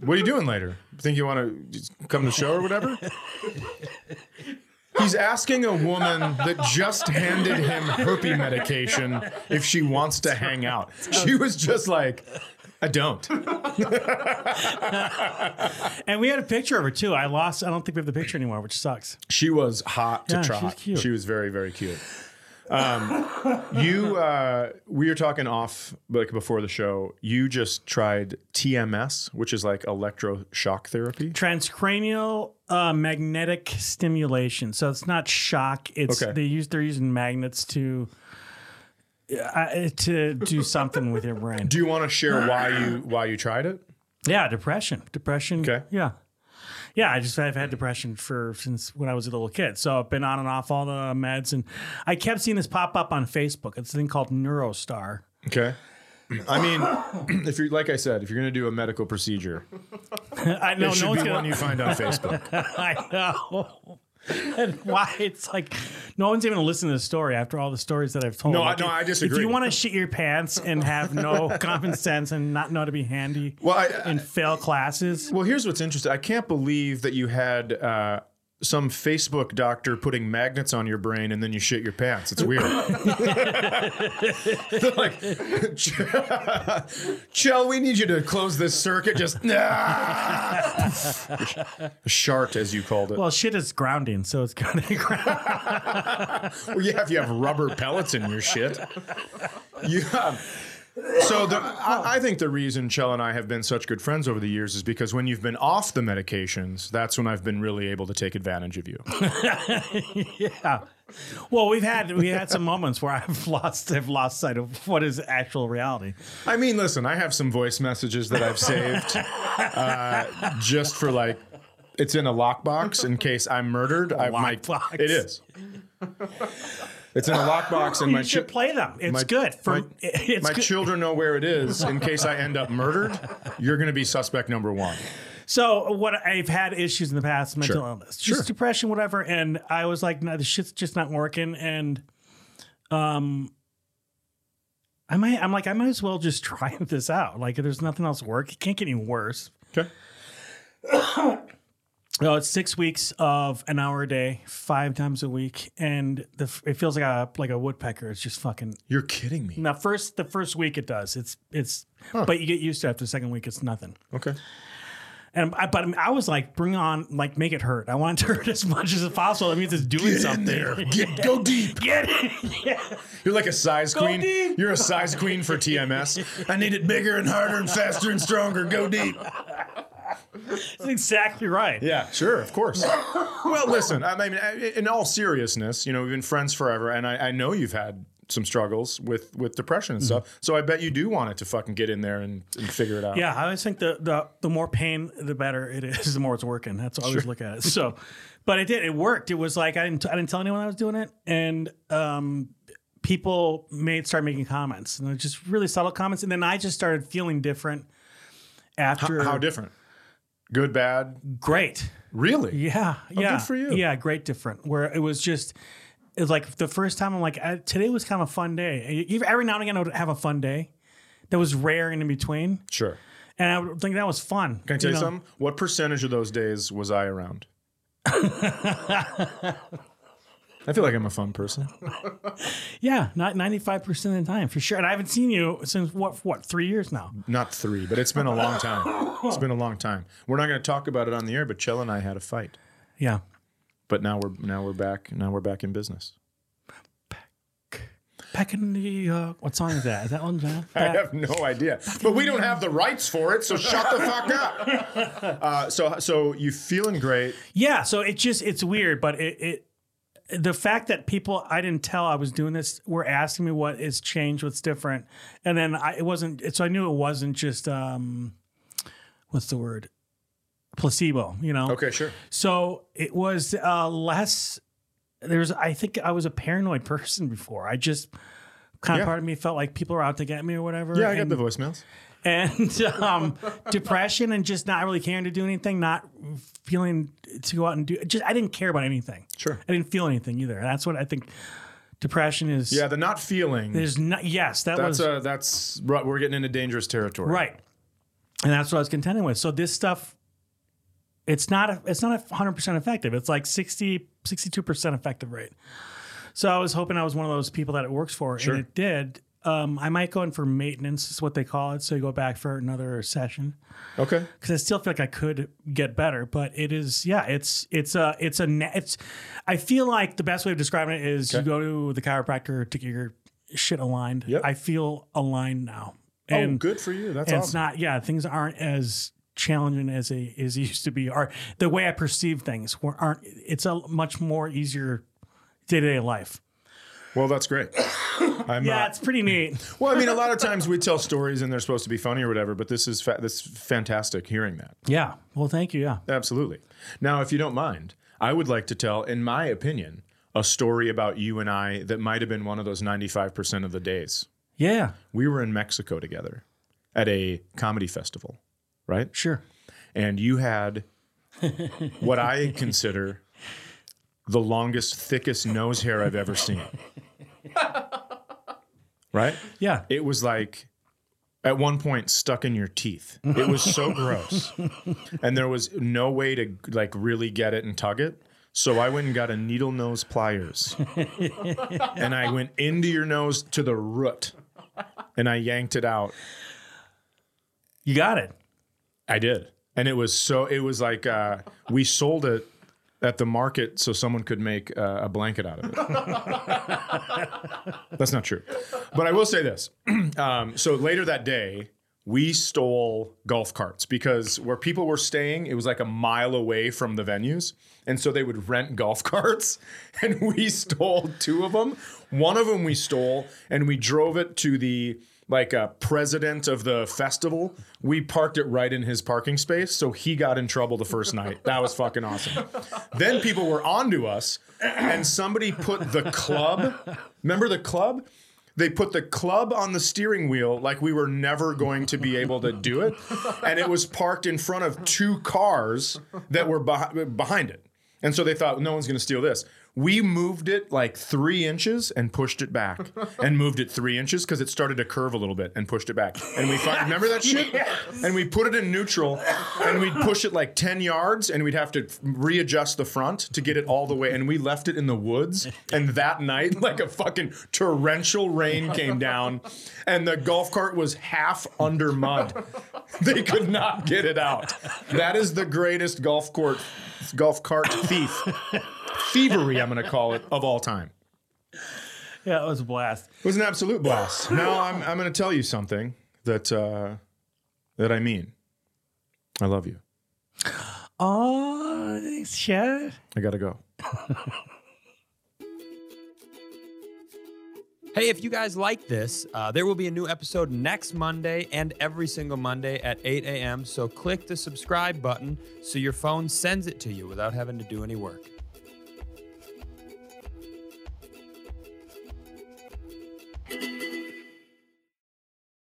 what are you doing later? Think you want to come to the show or whatever?" He's asking a woman that just handed him herpes medication if she wants to hang out. She was just like, I don't. [LAUGHS] and we had a picture of her too. I lost. I don't think we have the picture anymore, which sucks. She was hot to Yeah, she's trot. cute. She was very, very cute. Um, you, uh, we were talking off like before the show. You just tried TMS, which is like electroshock therapy. Transcranial uh, magnetic stimulation. So it's not shock. It's Okay. they use they're using magnets to uh, to do something with your brain. Do you want to share why you why you tried it? Yeah, depression. Depression. Okay. Yeah. Yeah, I just I've had depression for since when I was a little kid. So I've been on and off all the meds, and I kept seeing this pop up on Facebook. It's a thing called Neurostar. Okay. [CLEARS THROAT] I mean, [CLEARS THROAT] if you're like I said, if you're going to do a medical procedure, [LAUGHS] I know it should no one's be gonna. one you find on Facebook. [LAUGHS] I know. [LAUGHS] And why it's like no one's even gonna the story after all the stories that I've told. No, I- no, I disagree. If you want to shit your pants and have no [LAUGHS] common sense and not know to be handy Well, I, and fail classes, Well, here's what's interesting. I can't believe that you had uh, some Facebook doctor putting magnets on your brain and then you shit your pants. It's weird. They're [LAUGHS] like, [LAUGHS] Kjell, we need you to close this circuit. Just nah. shart, as you called it. well, shit is grounding, so it's gonna ground. [LAUGHS] Well, yeah, if you have rubber pellets in your shit. You, um, so the, I, I think the reason Kjell and I have been such good friends over the years is because when you've been off the medications, that's when I've been really able to take advantage of you. [LAUGHS] yeah. Well, we've had we had some moments where I've [LAUGHS] lost I've lost sight of what is actual reality. I mean, listen, I have some voice messages that I've saved uh, just for like, it's in a lockbox in case I'm murdered. I might. Lockbox. It is. [LAUGHS] It's in a lockbox, [SIGHS] and my You should chi- play them. It's my- good for my- [LAUGHS] it's my good. children know where it is [LAUGHS] in case I end up murdered. You're going to be suspect number one. So what I've had issues in the past, mental Sure. illness, just Sure. depression, whatever, and I was like, no, the shit's just not working, and um, I might, I'm like, I might as well just [LAUGHS] try this out. Like, there's nothing else to work. It can't get any worse. Okay. [COUGHS] No, it's six weeks of an hour a day, five times a week, and the, it feels like a like a woodpecker. It's just fucking. You're kidding me. Now, first the first week it does. It's it's, but you get used to it after the second week. It's nothing. Okay. And I, but I was like, bring on, like, make it hurt. I want it to [LAUGHS] hurt as much as possible. That means it's doing Get something. in there. [LAUGHS] Get, go deep. Get it. Yeah. You're like a size queen. deep. You're a size queen for TMS. I need it bigger and harder and faster and stronger. Go deep. [LAUGHS] [LAUGHS] That's exactly right. Yeah, sure, of course. [LAUGHS] well, listen, I mean, in all seriousness, you know, we've been friends forever, and I, I know you've had some struggles with with depression and stuff. So I bet you do want it to fucking get in there and, and figure it out. Yeah, I always think the, the the more pain, the better it is. [LAUGHS] The more it's working. That's how I always look at it. So, but it did. It worked. It was like I didn't I didn't tell anyone I was doing it, and um, people made start making comments, and just really subtle comments. And then I just started feeling different. After How different? Good, bad, great. really? Yeah, oh, yeah, good for you. Yeah, great, different. Where it was just, it was like the first time I'm like, I, today was kind of a fun day. Every now and again, I would have a fun day. That was rare and in between, Sure. and I would think that was fun. Can I tell you, something? What percentage of those days was I around? [LAUGHS] I feel like I'm a fun person. [LAUGHS] Yeah, not 95 percent of the time for sure. And I haven't seen you since what what three years now. Not three, but it's been a long time. It's been a long time. We're not going to talk about it on the air, but Kjell and I had a fight. Yeah, But now we're now we're back. Now we're back in business. back in the uh, what song is that? Is that one? John? [LAUGHS] I have no idea, but we don't have the rights for it, so shut the fuck up. [LAUGHS] Uh, so, so you feeling great? Yeah, so it just it's weird, but it, it the fact that people I didn't tell I was doing this were asking me what is changed, what's different, and then I, it wasn't. So I knew it wasn't just um, what's the word, placebo. You know. Okay, sure. So it was uh, less. There's I think I was a paranoid [LAUGHS] person before. I just kind of Yeah. part of me felt like people were out to get me or whatever. Yeah, I got the voicemails. And um, depression and just not really caring to do anything, not feeling to go out and do. Just I didn't care about anything. Sure. I didn't feel anything either. That's what I think. Depression is. Yeah, the not feeling. There's not. Yes, that That's was uh, that's right. We're getting into dangerous territory. right, and that's what I was contending with. So this stuff. It's not a, it's not a hundred percent effective. It's like 62 percent effective rate. So I was hoping I was one of those people that it works for, Sure. and it did. Um, I might go in for maintenance, is what they call it. So you go back for another session. Okay. because I still feel like I could get better. But it is, yeah, it's it's a it's a it's. I feel like the best way of describing it is you go to the chiropractor to get your shit aligned. Yep. I feel aligned now, oh, and good for you. That's and it's not. Yeah, things aren't as challenging as they as they used to be, or the way I perceive things aren't. It's a much more easier day to day life. Well, that's great. [COUGHS] I'm Yeah, not. it's pretty neat. [LAUGHS] Well, I mean, a lot of times we tell stories and they're supposed to be funny or whatever, but this is fa- this is fantastic hearing that. Yeah. Well, thank you. Yeah. Absolutely. Now, if you don't mind, I would like to tell, in my opinion, a story about you and I that might have been one of those 95% of the days. Yeah. We were in Mexico together at a comedy festival, right? Sure. And you had what I consider the longest, thickest nose hair I've ever seen. Right? Yeah. It was like at one point stuck in your teeth. It was so gross. And there was no way to like really get it and tug it. So I went and got a needle nose pliers. and I went into your nose to the root. And I yanked it out. You got it. I did. And it was so it was like uh we sold it at the market so someone could make uh, a blanket out of it. [LAUGHS] That's not true. But I will say this. [CLEARS THROAT] um, so later that day, we stole golf carts because where people were staying, it was like a mile away from the venues. And so they would rent golf [LAUGHS] carts. And we stole two of them. One of them we stole and we drove it to the like uh, president of the festival. We parked it right in his parking space. So he got in trouble the first night. That was fucking awesome. Then people were onto us and somebody put the club. Remember the club? They put the club on the steering wheel like we were never going to be able to do it. And it was parked in front of two cars that were beh- behind it. And so they thought, no one's going to steal this. We moved it like three inches and pushed it back, [LAUGHS] and moved it three inches because it started to curve a little bit and pushed it back. And we find, [LAUGHS] remember that shit? And we put it in neutral, and we'd push it like ten yards, and we'd have to readjust the front to get it all the way. And we left it in the woods. And that night, [LAUGHS] like a fucking torrential rain came down, and the golf cart was half under mud. They could not get it out. That is the greatest golf court, golf cart thief thievery, I'm going to call it, of all time. Yeah, it was a blast. It was an absolute blast. [LAUGHS] Now I'm, I'm going to tell you something that uh, that I mean. I love you. Oh, shit. I gotta go. [LAUGHS] Hey, if you guys like this, uh, there will be a new episode next Monday and every single Monday at 8 a.m. So click the subscribe button so your phone sends it to you without having to do any work.